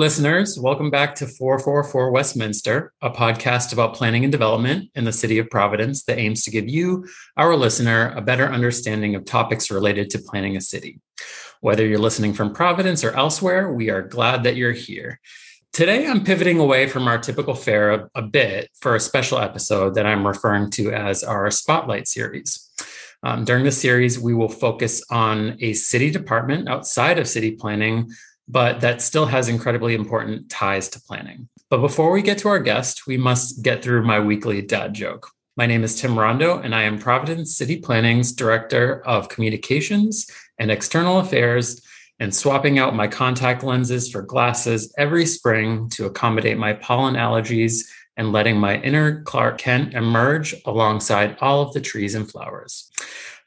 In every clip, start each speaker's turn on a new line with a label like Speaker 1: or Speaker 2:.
Speaker 1: Listeners. Welcome back to 444 Westminster, a podcast about planning and development in the city of Providence that aims to give you, our listener, a better understanding of topics related to planning a city. Whether you're listening from Providence or elsewhere, we are glad that you're here. Today, I'm pivoting away from our typical fare a, a bit for a special episode that I'm referring to as our Spotlight series. Um, during the series, we will focus on a city department outside of city planning but that still has incredibly important ties to planning. But before we get to our guest, we must get through my weekly dad joke. My name is Tim Rondo, and I am Providence City Planning's Director of Communications and External Affairs, and swapping out my contact lenses for glasses every spring to accommodate my pollen allergies and letting my inner Clark Kent emerge alongside all of the trees and flowers.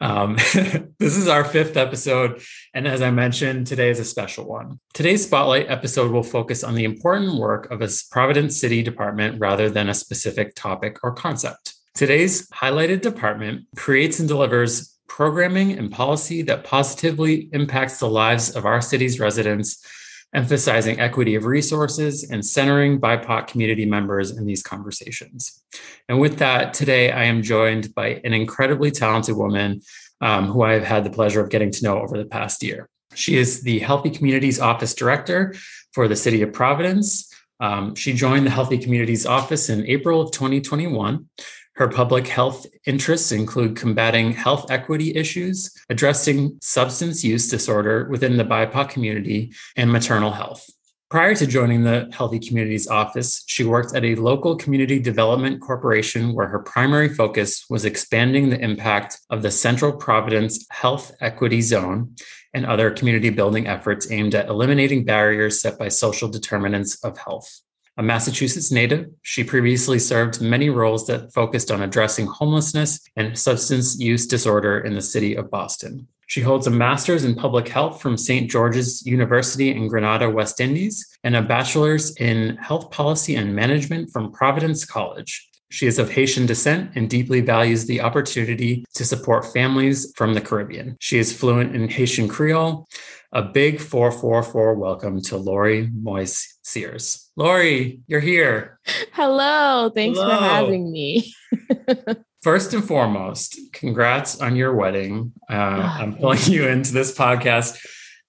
Speaker 1: Um, this is our fifth episode. And as I mentioned, today is a special one. Today's Spotlight episode will focus on the important work of a Providence City department rather than a specific topic or concept. Today's highlighted department creates and delivers programming and policy that positively impacts the lives of our city's residents emphasizing equity of resources and centering BIPOC community members in these conversations. And with that, today I am joined by an incredibly talented woman um, who I have had the pleasure of getting to know over the past year. She is the Healthy Communities Office Director for the City of Providence. Um, she joined the Healthy Communities Office in April of 2021. Her public health interests include combating health equity issues, addressing substance use disorder within the BIPOC community, and maternal health. Prior to joining the Healthy Communities Office, she worked at a local community development corporation where her primary focus was expanding the impact of the Central Providence Health Equity Zone and other community building efforts aimed at eliminating barriers set by social determinants of health. A Massachusetts native, she previously served many roles that focused on addressing homelessness and substance use disorder in the city of Boston. She holds a master's in public health from St. George's University in Grenada, West Indies, and a bachelor's in health policy and management from Providence College. She is of Haitian descent and deeply values the opportunity to support families from the Caribbean. She is fluent in Haitian Creole. A big 444 welcome to Laurie Moise Sears. Laurie, you're here.
Speaker 2: Hello. Thanks Hello. for having me.
Speaker 1: First and foremost, congrats on your wedding. Uh, oh, I'm pulling you into this podcast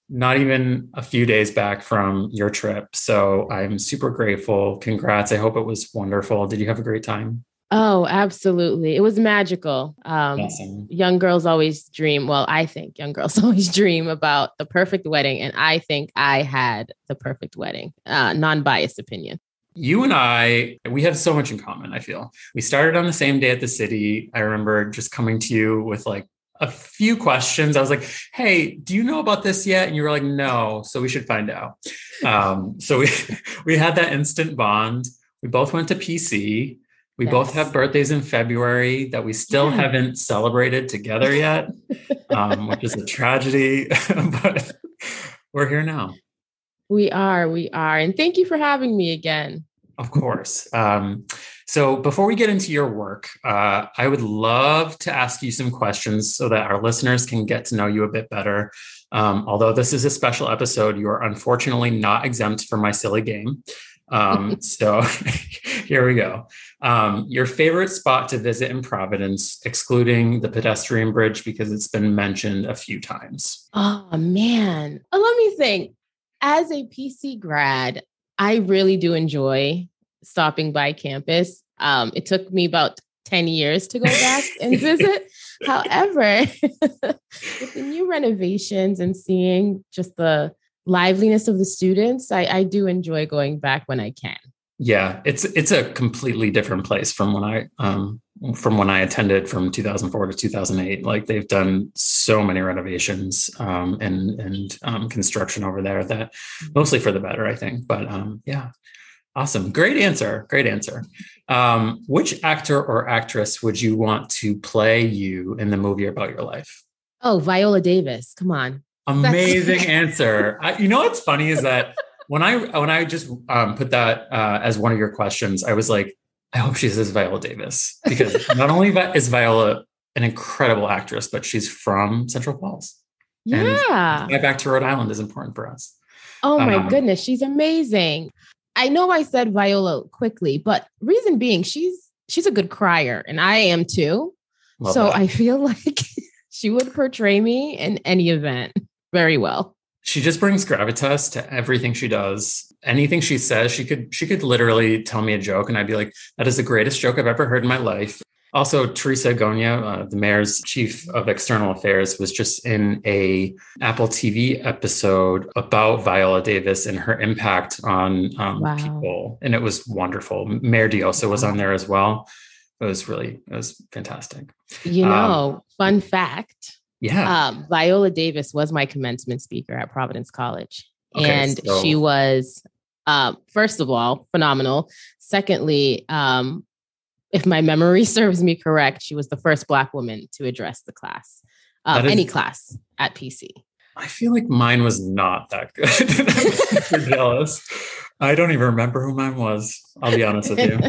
Speaker 1: not even a few days back from your trip. So I'm super grateful. Congrats. I hope it was wonderful. Did you have a great time?
Speaker 2: Oh, absolutely. It was magical. Um, awesome. Young girls always dream. Well, I think young girls always dream about the perfect wedding. And I think I had the perfect wedding, uh, non biased opinion.
Speaker 1: You and I, we have so much in common, I feel. We started on the same day at the city. I remember just coming to you with like a few questions. I was like, "Hey, do you know about this yet?" And you were like, "No." So we should find out. Um, so we we had that instant bond. We both went to PC. We yes. both have birthdays in February that we still yeah. haven't celebrated together yet, um, which is a tragedy. but we're here now.
Speaker 2: We are. We are. And thank you for having me again.
Speaker 1: Of course. Um, so, before we get into your work, uh, I would love to ask you some questions so that our listeners can get to know you a bit better. Um, although this is a special episode, you are unfortunately not exempt from my silly game. Um, so, here we go. Um, your favorite spot to visit in Providence, excluding the pedestrian bridge because it's been mentioned a few times.
Speaker 2: Oh, man. Uh, let me think. As a PC grad, I really do enjoy stopping by campus. Um, it took me about 10 years to go back and visit. However, with the new renovations and seeing just the liveliness of the students, I, I do enjoy going back when I can.
Speaker 1: Yeah, it's it's a completely different place from when I um from when I attended from 2004 to 2008. Like they've done so many renovations um and and um construction over there that mm-hmm. mostly for the better, I think. But um yeah. Awesome. Great answer. Great answer. Um, which actor or actress would you want to play you in the movie about your life?
Speaker 2: Oh, Viola Davis. Come on.
Speaker 1: Amazing answer. I, you know what's funny is that when I when I just um, put that uh, as one of your questions, I was like, I hope she says Viola Davis because not only is Viola an incredible actress, but she's from Central Falls.
Speaker 2: Yeah,
Speaker 1: and back to Rhode Island is important for us.
Speaker 2: Oh my
Speaker 1: Um,
Speaker 2: goodness, she's amazing. I know I said Viola quickly, but reason being, she's she's a good crier, and I am too. So
Speaker 1: that.
Speaker 2: I feel like she would portray me in any event very well.
Speaker 1: she just brings gravitas to everything she does. Anything she says, she could she could literally tell me a joke, and I'd be like, "That is the greatest joke I've ever heard in my life." Also, Teresa Gonya, uh, the mayor's chief of external affairs, was just in a Apple TV episode about Viola Davis and her impact on um,
Speaker 2: Wow.
Speaker 1: people, and it was wonderful. Mayor Elorza was on there as well. It was really it was fantastic.
Speaker 2: You
Speaker 1: Um,
Speaker 2: know, fun fact
Speaker 1: Yeah,
Speaker 2: um, Viola Davis was my commencement speaker at Providence College.
Speaker 1: Okay,
Speaker 2: and
Speaker 1: so-
Speaker 2: she was, um, first of all, phenomenal. Secondly, um, if my memory serves me correct, she was the first Black woman to address the class, um,
Speaker 1: is-
Speaker 2: any class at PC.
Speaker 1: I feel like mine was not that good. I'm jealous. I don't even remember who mine was. I'll be honest with you.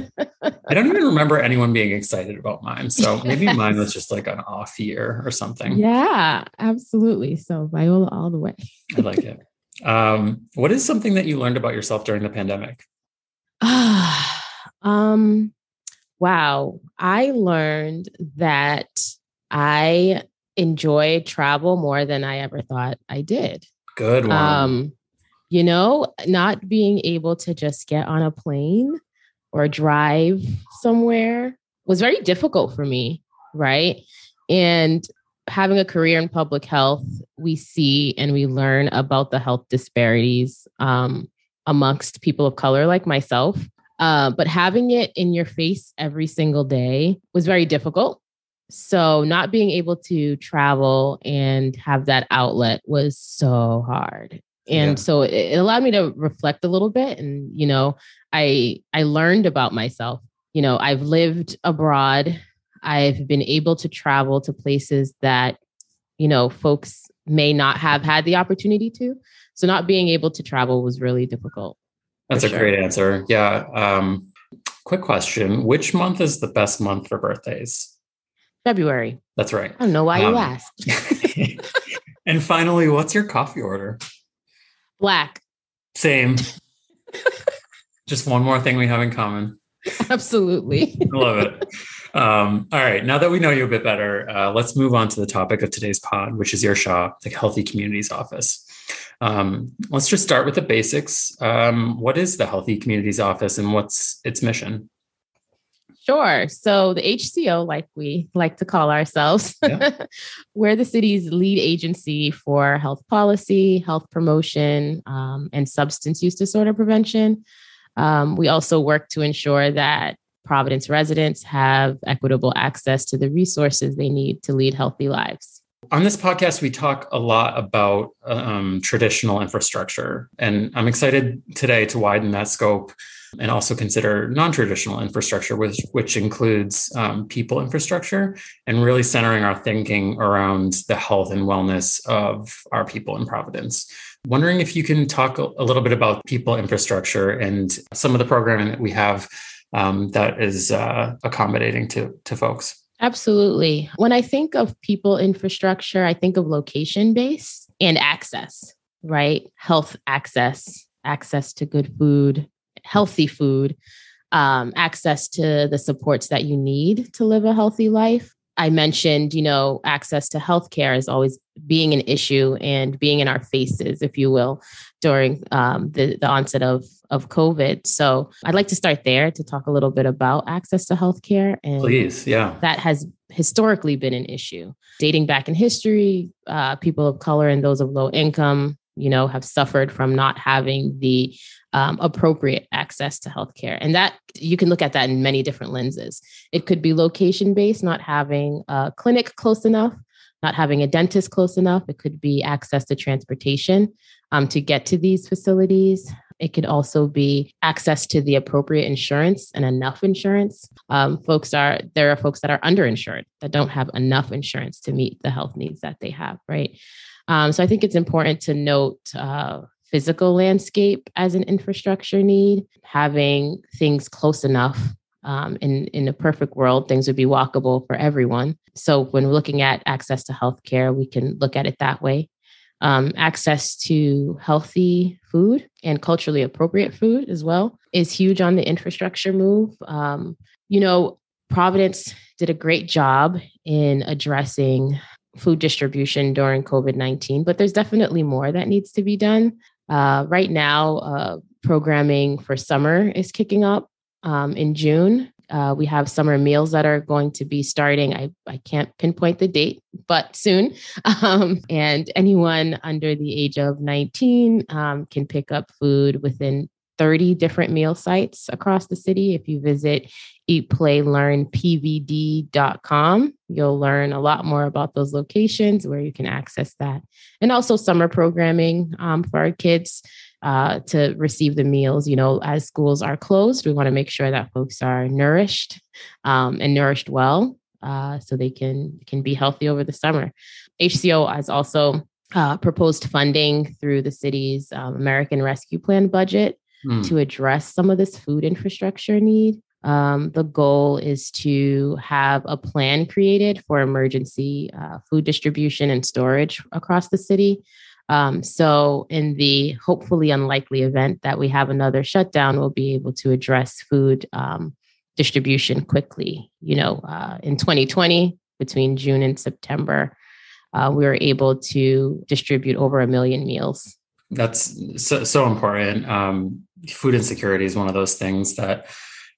Speaker 1: I don't even remember anyone being excited about mine. So maybe mine was just like an off year or something.
Speaker 2: yeah, absolutely. So Viola all the way.
Speaker 1: I like it. Um, what is something that you learned about yourself during the pandemic?
Speaker 2: um, wow. I learned that I enjoy travel more than I ever thought I did.
Speaker 1: Good one.
Speaker 2: Um, you know, not being able to just get on a plane or drive somewhere was very difficult for me, right? And having a career in public health, we see and we learn about the health disparities um, amongst people of color like myself. Uh, but having it in your face every single day was very difficult. So, not being able to travel and have that outlet was so hard. And
Speaker 1: Yeah.
Speaker 2: so it, it allowed me to reflect a little bit. And, you know, I I learned about myself. You know, I've lived abroad. I've been able to travel to places that, you know, folks may not have had the opportunity to. So not being able to travel was really difficult.
Speaker 1: That's a
Speaker 2: sure.
Speaker 1: great answer. Yeah. Um, quick question Which month is the best month for birthdays?
Speaker 2: February.
Speaker 1: That's right.
Speaker 2: I don't know why
Speaker 1: Um,
Speaker 2: you asked.
Speaker 1: and finally, what's your coffee order?
Speaker 2: Black.
Speaker 1: Same. Just one more thing we have in common.
Speaker 2: Absolutely.
Speaker 1: I love it. Um, all right. Now that we know you a bit better, uh, let's move on to the topic of today's pod, which is your shop, the Healthy Communities Office. Um, let's just start with the basics. Um, what is the Healthy Communities Office and what's its mission?
Speaker 2: Sure. So the HCO, like we like to call ourselves,
Speaker 1: Yeah.
Speaker 2: we're the city's lead agency for health policy, health promotion, um, and substance use disorder prevention. Um, we also work to ensure that Providence residents have equitable access to the resources they need to lead healthy lives.
Speaker 1: On this podcast, we talk a lot about um, traditional infrastructure, and I'm excited today to widen that scope and also consider non-traditional infrastructure, which which includes um, people infrastructure, and really centering our thinking around the health and wellness of our people in Providence. Wondering if you can talk a little bit about people infrastructure and some of the programming that we have um, that is uh, accommodating to to folks.
Speaker 2: Absolutely. When I think of people infrastructure, I think of location based and access, right? Health access, access to good food, healthy food, um, access to the supports that you need to live a healthy life. I mentioned, you know, access to healthcare is always being an issue and being in our faces, if you will, during um, the, the onset of, of COVID. So I'd like to start there to talk a little bit about access to healthcare and
Speaker 1: Please, yeah.
Speaker 2: that has historically been an issue. Dating back in history, uh, people of color and those of low income, you know, have suffered from not having the um, appropriate access to healthcare. And that you can look at that in many different lenses. It could be location based, not having a clinic close enough, not having a dentist close enough. It could be access to transportation um, to get to these facilities. It could also be access to the appropriate insurance and enough insurance. Um, folks are there are folks that are underinsured that don't have enough insurance to meet the health needs that they have, right? Um, so I think it's important to note uh, physical landscape as an infrastructure need, having things close enough. Um, in in a perfect world, things would be walkable for everyone. So when we're looking at access to healthcare, we can look at it that way. um, access to healthy food and culturally appropriate food as well is huge on the infrastructure move. Um, you know, Providence did a great job in addressing food distribution during COVID 19, but there's definitely more that needs to be done. Uh, right now, uh, programming for summer is kicking up um, in June. Uh, we have summer meals that are going to be starting. I, I can't pinpoint the date, but soon. Um, and anyone under the age of 19 um, can pick up food within 30 different meal sites across the city. If you visit eatplaylearnpvd.com, you'll learn a lot more about those locations where you can access that. And also summer programming um, for our kids uh, to receive the meals. You know, as schools are closed, we want to make sure that folks are nourished um, and nourished well uh, so they can, can be healthy over the summer. HCO has also uh, proposed funding through the city's um, American Rescue Plan budget mm. to address some of this food infrastructure need. Um, the goal is to have a plan created for emergency uh, food distribution and storage across the city. Um, so, in the hopefully unlikely event that we have another shutdown, we'll be able to address food um, distribution quickly. You know, uh, in 2020, between June and September, uh, we were able to distribute over a million meals.
Speaker 1: That's so, so important. Um, food insecurity is one of those things that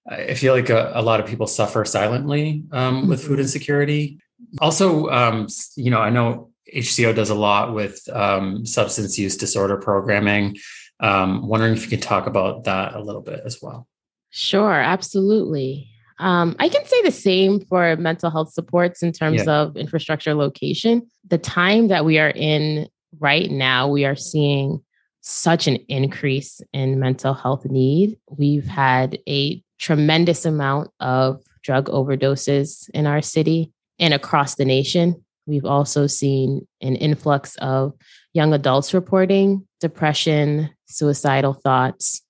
Speaker 1: I feel like a, a lot of people suffer silently um, with food mm-hmm. insecurity. Also, um, you know, I know HCO does a lot with um, substance use disorder programming. Um, wondering if you could talk about that a little bit as well.
Speaker 2: Sure, absolutely. Um, I can say the same for mental health supports in terms yeah. of infrastructure location. The time that we are in right now, we are seeing such an increase in mental health need. We've had a tremendous amount of drug overdoses in our city and across the nation. We've also seen an influx of young adults reporting depression, suicidal thoughts.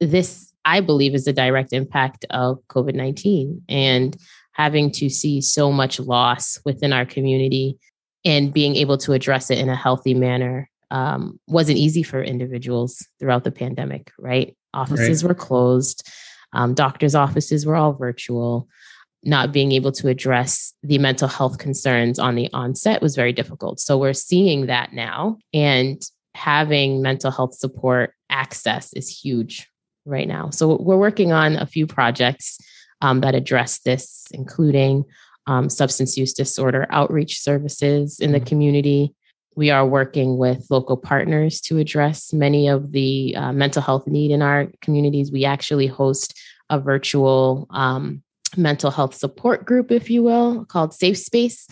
Speaker 2: This, I believe, is a direct impact of COVID 19 and having to see so much loss within our community and being able to address it in a healthy manner um, wasn't easy for individuals throughout the pandemic, right? Offices right. were closed, um, doctors' offices were all virtual. Not being able to address the mental health concerns on the onset was very difficult. So we're seeing that now, and having mental health support access is huge right now. So we're working on a few projects um, that address this, including um, substance use disorder outreach services in the mm-hmm. community, we are working with local partners to address many of the uh, mental health need in our communities. We actually host a virtual um, mental health support group, if you will, called Safe Space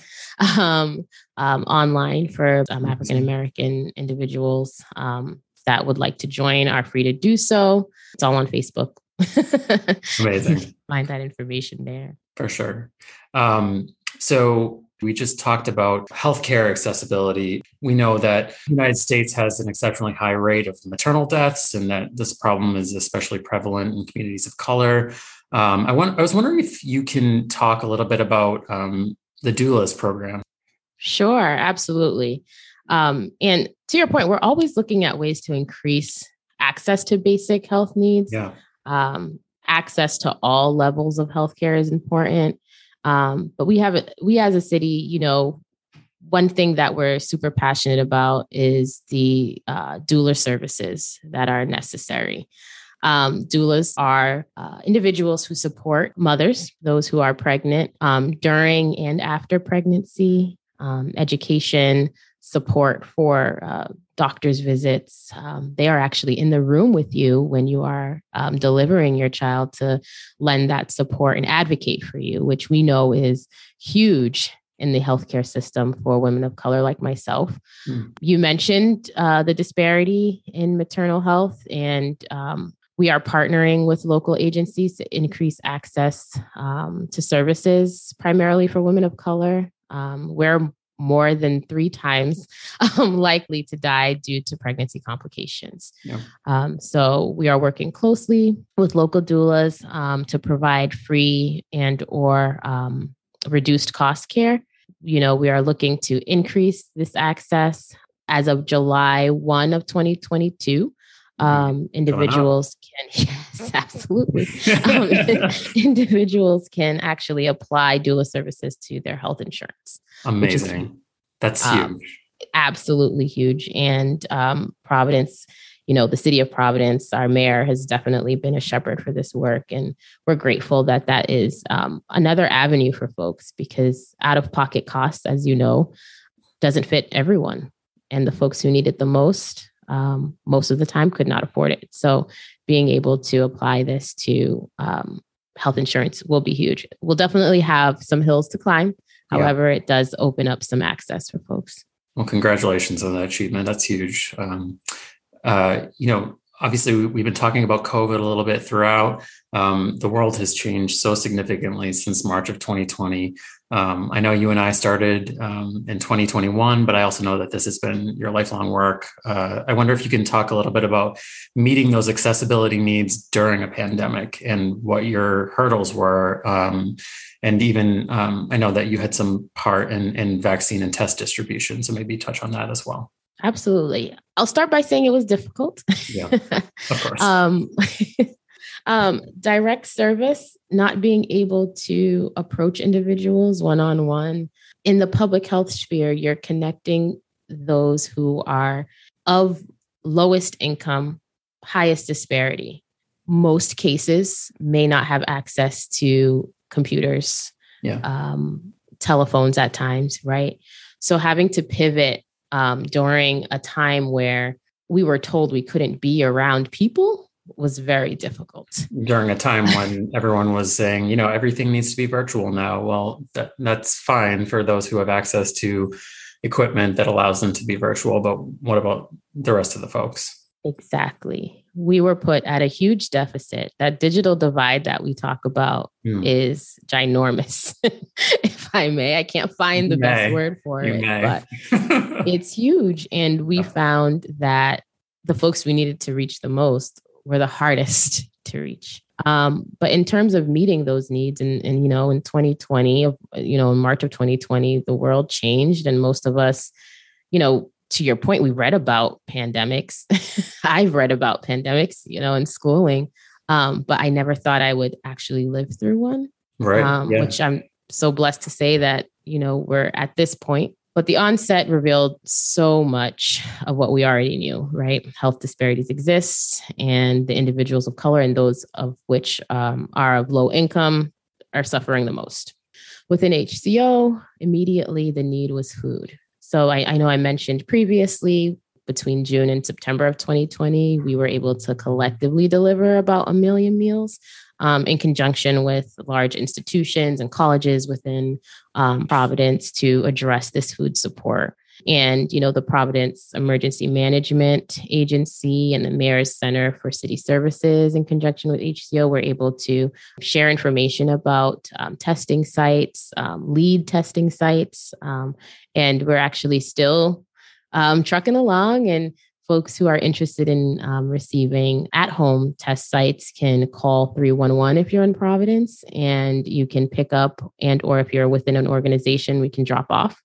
Speaker 2: um, um, online for um, African American individuals um, that would like to join are free to do so. It's all on Facebook.
Speaker 1: Amazing.
Speaker 2: Find that information there.
Speaker 1: For sure. Um, so we just talked about healthcare accessibility. We know that the United States has an exceptionally high rate of maternal deaths, and that this problem is especially prevalent in communities of color. Um, I, want, I was wondering if you can talk a little bit about um, the doulas program.
Speaker 2: Sure, absolutely. Um, and to your point, we're always looking at ways to increase access to basic health needs.
Speaker 1: Yeah.
Speaker 2: Um, access to all levels of healthcare is important. Um, but we have we as a city, you know, one thing that we're super passionate about is the uh, doula services that are necessary. Um, doulas are uh, individuals who support mothers, those who are pregnant um, during and after pregnancy, um, education, support for uh, doctor's visits. Um, they are actually in the room with you when you are um, delivering your child to lend that support and advocate for you, which we know is huge in the healthcare system for women of color like myself. Mm. You mentioned uh, the disparity in maternal health, and um, we are partnering with local agencies to increase access um, to services, primarily for women of color. Um, where more than three times um, likely to die due to pregnancy complications. Yeah. Um, so we are working closely with local doulas um, to provide free and or um, reduced cost care. You know, we are looking to increase this access. as of July 1 of 2022, mm-hmm. Um, individuals can, yes, absolutely. um, individuals can actually apply doula services to their health insurance.
Speaker 1: Amazing. That's um, huge.
Speaker 2: Um, absolutely huge. And um, Providence you know, the city of Providence, our mayor has definitely been a shepherd for this work. And we're grateful that that is um, another avenue for folks because out of pocket costs, as you know, doesn't fit everyone. And the folks who need it the most, um, most of the time could not afford it. So being able to apply this to um, health insurance will be huge. We'll definitely have some hills to climb. However, yeah. it does open up some access for folks.
Speaker 1: Well, congratulations on that achievement. That's huge. Um, uh, you know, obviously we've been talking about COVID a little bit throughout. Um, the world has changed so significantly since March of 2020. Um, I know you and I started um, in 2021, but I also know that this has been your lifelong work. Uh, I wonder if you can talk a little bit about meeting those accessibility needs during a pandemic and what your hurdles were. Um, and even um, I know that you had some part in, in vaccine and test distribution, so maybe touch on that as well.
Speaker 2: Absolutely. I'll start by saying it was difficult.
Speaker 1: Yeah, of course. um,
Speaker 2: um, direct service, not being able to approach individuals one on one. In the public health sphere, you're connecting those who are of lowest income, highest disparity. Most cases may not have access to computers,
Speaker 1: yeah. um,
Speaker 2: telephones at times, right? So having to pivot um, during a time where we were told we couldn't be around people was very difficult.
Speaker 1: During a time when everyone was saying, you know, everything needs to be virtual now. Well, that, that's fine for those who have access to equipment that allows them to be virtual. But what about the rest of the folks?
Speaker 2: Exactly. We were put at a huge deficit. That digital divide that we talk about mm. is ginormous, if I may. I can't find the best word for you it, may. but it's huge. And we found that the folks we needed to reach the most were the hardest to reach. Um, but in terms of meeting those needs, and, and you know, in 2020, you know, in March of 2020, the world changed, and most of us, you know, to your point, we read about pandemics. I've read about pandemics, you know, in schooling, um, but I never thought I would actually live through one.
Speaker 1: Right. Um,
Speaker 2: yeah. Which I'm so blessed to say that, you know, we're at this point. But the onset revealed so much of what we already knew, right? Health disparities exist, and the individuals of color and those of which um, are of low income are suffering the most. Within HCO, immediately the need was food, so I, I know I mentioned previously between June and September of 2020, we were able to collectively deliver about a million meals um, in conjunction with large institutions and colleges within um, Providence to address this food support. And, you know, the Providence Emergency Management Agency and the Mayor's Center for City Services, in conjunction with HCO, were able to share information about um, testing sites, um, lead testing sites. Um, and we're actually still um, trucking along and folks who are interested in um, receiving at-home test sites can call 311 if you're in providence and you can pick up and or if you're within an organization we can drop off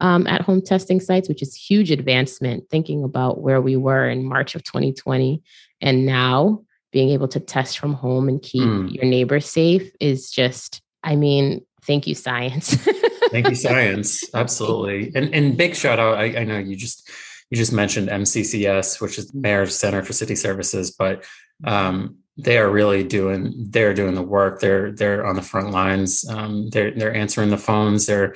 Speaker 2: um, at home testing sites, which is huge advancement thinking about where we were in March of 2020. And now being able to test from home and keep mm. your neighbors safe is just, I mean, thank you, science.
Speaker 1: thank you, science. Absolutely. And and big shout out. I, I know you just you just mentioned MCCS, which is Mayor's Center for City Services, but um, they are really doing they're doing the work. They're they're on the front lines. Um, they're they're answering the phones. They're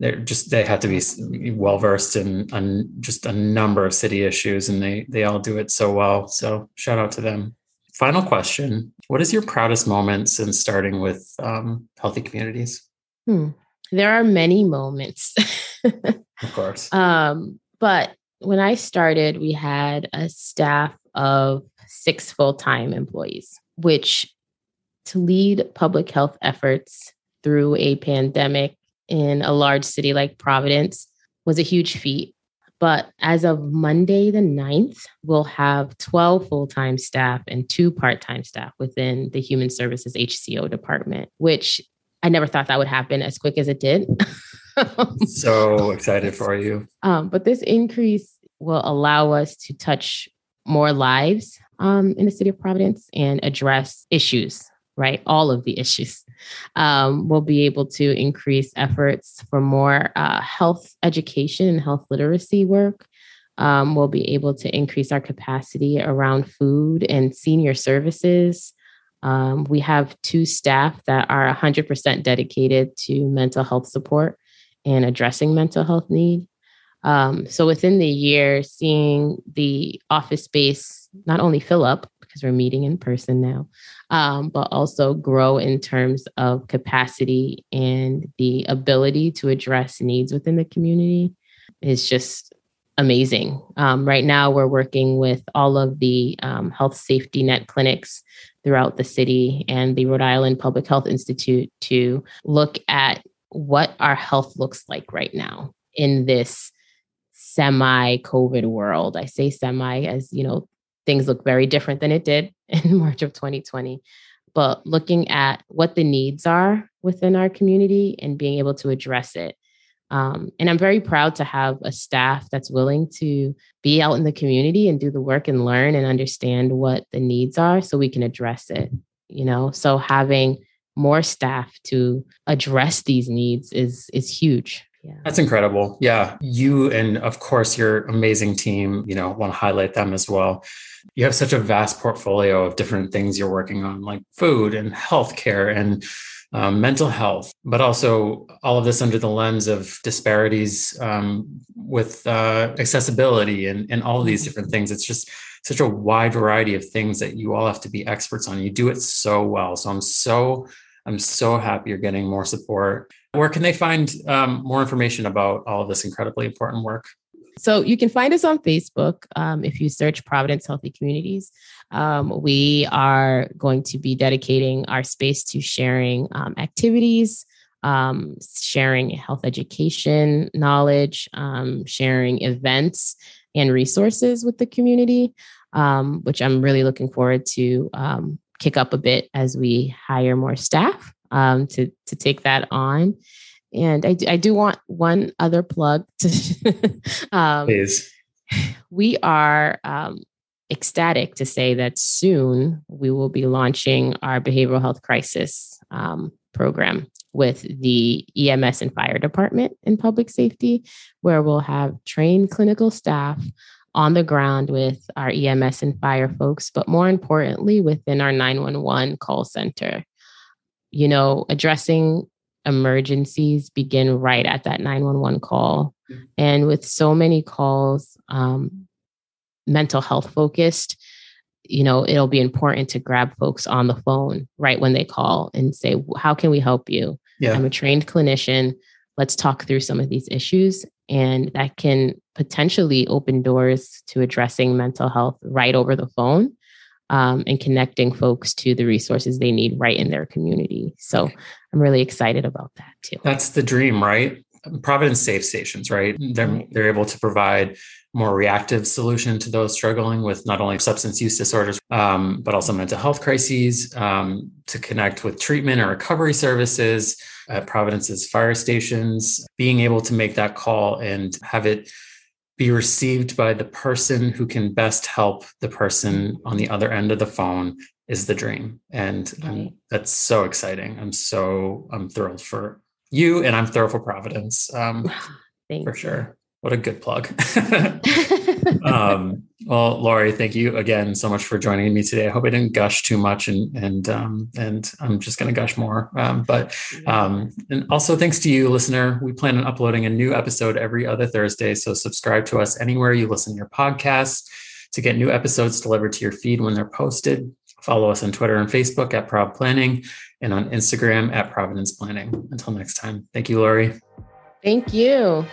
Speaker 1: they're just they have to be well versed in on just a number of city issues and they they all do it so well. So shout out to them. Final question. What is your proudest moment since starting with um, healthy communities?
Speaker 2: Hmm. there are many moments.
Speaker 1: Of course.
Speaker 2: Um, but when i started we had a staff of six full-time employees which to lead public health efforts through a pandemic in a large city like Providence was a huge feat. But as of Monday, the 9th, we'll have 12 full time staff and two part time staff within the Human Services HCO department, which I never thought that would happen as quick as it did.
Speaker 1: so excited for you.
Speaker 2: Um, but this increase will allow us to touch more lives um, in the city of Providence and address issues, right? All of the issues. Um, we'll be able to increase efforts for more uh, health education and health literacy work. Um, we'll be able to increase our capacity around food and senior services. Um, we have two staff that are 100% dedicated to mental health support and addressing mental health need. Um, so within the year, seeing the office space not only fill up because we're meeting in person now, um, but also grow in terms of capacity and the ability to address needs within the community is just amazing. Um, right now, we're working with all of the um, health safety net clinics throughout the city and the Rhode Island Public Health Institute to look at what our health looks like right now in this semi COVID world. I say semi as, you know, things look very different than it did in March of 2020. But looking at what the needs are within our community and being able to address it. Um, and I'm very proud to have a staff that's willing to be out in the community and do the work and learn and understand what the needs are so we can address it. You know, so having more staff to address these needs is is huge
Speaker 1: yeah. That's incredible. Yeah. You and of course your amazing team, you know, want to highlight them as well. You have such a vast portfolio of different things you're working on, like food and healthcare and um, mental health, but also all of this under the lens of disparities um, with uh, accessibility and, and all of these mm-hmm. different things. It's just such a wide variety of things that you all have to be experts on. You do it so well. So I'm so I'm so happy you're getting more support. Where can they find um, more information about all of this incredibly important work?
Speaker 2: So you can find us on Facebook um, if you search Providence Healthy Communities. Um, we are going to be dedicating our space to sharing um, activities, um, sharing health education knowledge, um, sharing events and resources with the community, um, which I'm really looking forward to kick up a bit as we hire more staff to to take that on. And I do, I do want one other plug to um, Please. We are um, ecstatic to say that soon we will be launching our behavioral health crisis um, program with the EMS and fire department in public safety, where we'll have trained clinical staff on the ground with our EMS and fire folks, but more importantly, within our 911 call center. You know, addressing emergencies begin right at that 911 call. Mm-hmm. And with so many calls, um, mental health focused, you know, it'll be important to grab folks on the phone right when they call and say, How can we help you? Yeah. I'm a trained clinician. Let's talk through some of these issues and that can potentially open doors to addressing mental health right over the phone um, and connecting folks to the resources they need right in their community. So I'm really excited about that too.
Speaker 1: That's the dream, right? Providence Safe Stations, right? They're, they're able to provide more reactive solution to those struggling with not only substance use disorders, um, but also mental health crises um, to connect with treatment or recovery services at Providence's fire stations, being able to make that call and have it be received by the person who can best help the person on the other end of the phone is the dream. And that's so exciting. I'm so, I'm thrilled for you and I'm thrilled for Providence um, for sure. What a good plug. um, well, Laurie, thank you again so much for joining me today. I hope I didn't gush too much, and and um, and I'm just going to gush more. Um, but um, and also thanks to you, listener. We plan on uploading a new episode every other Thursday, so subscribe to us anywhere you listen to your podcasts to get new episodes delivered to your feed when they're posted. Follow us on Twitter and Facebook at Prov Planning, and on Instagram at Providence Planning. Until next time, thank you, Laurie.
Speaker 2: Thank you.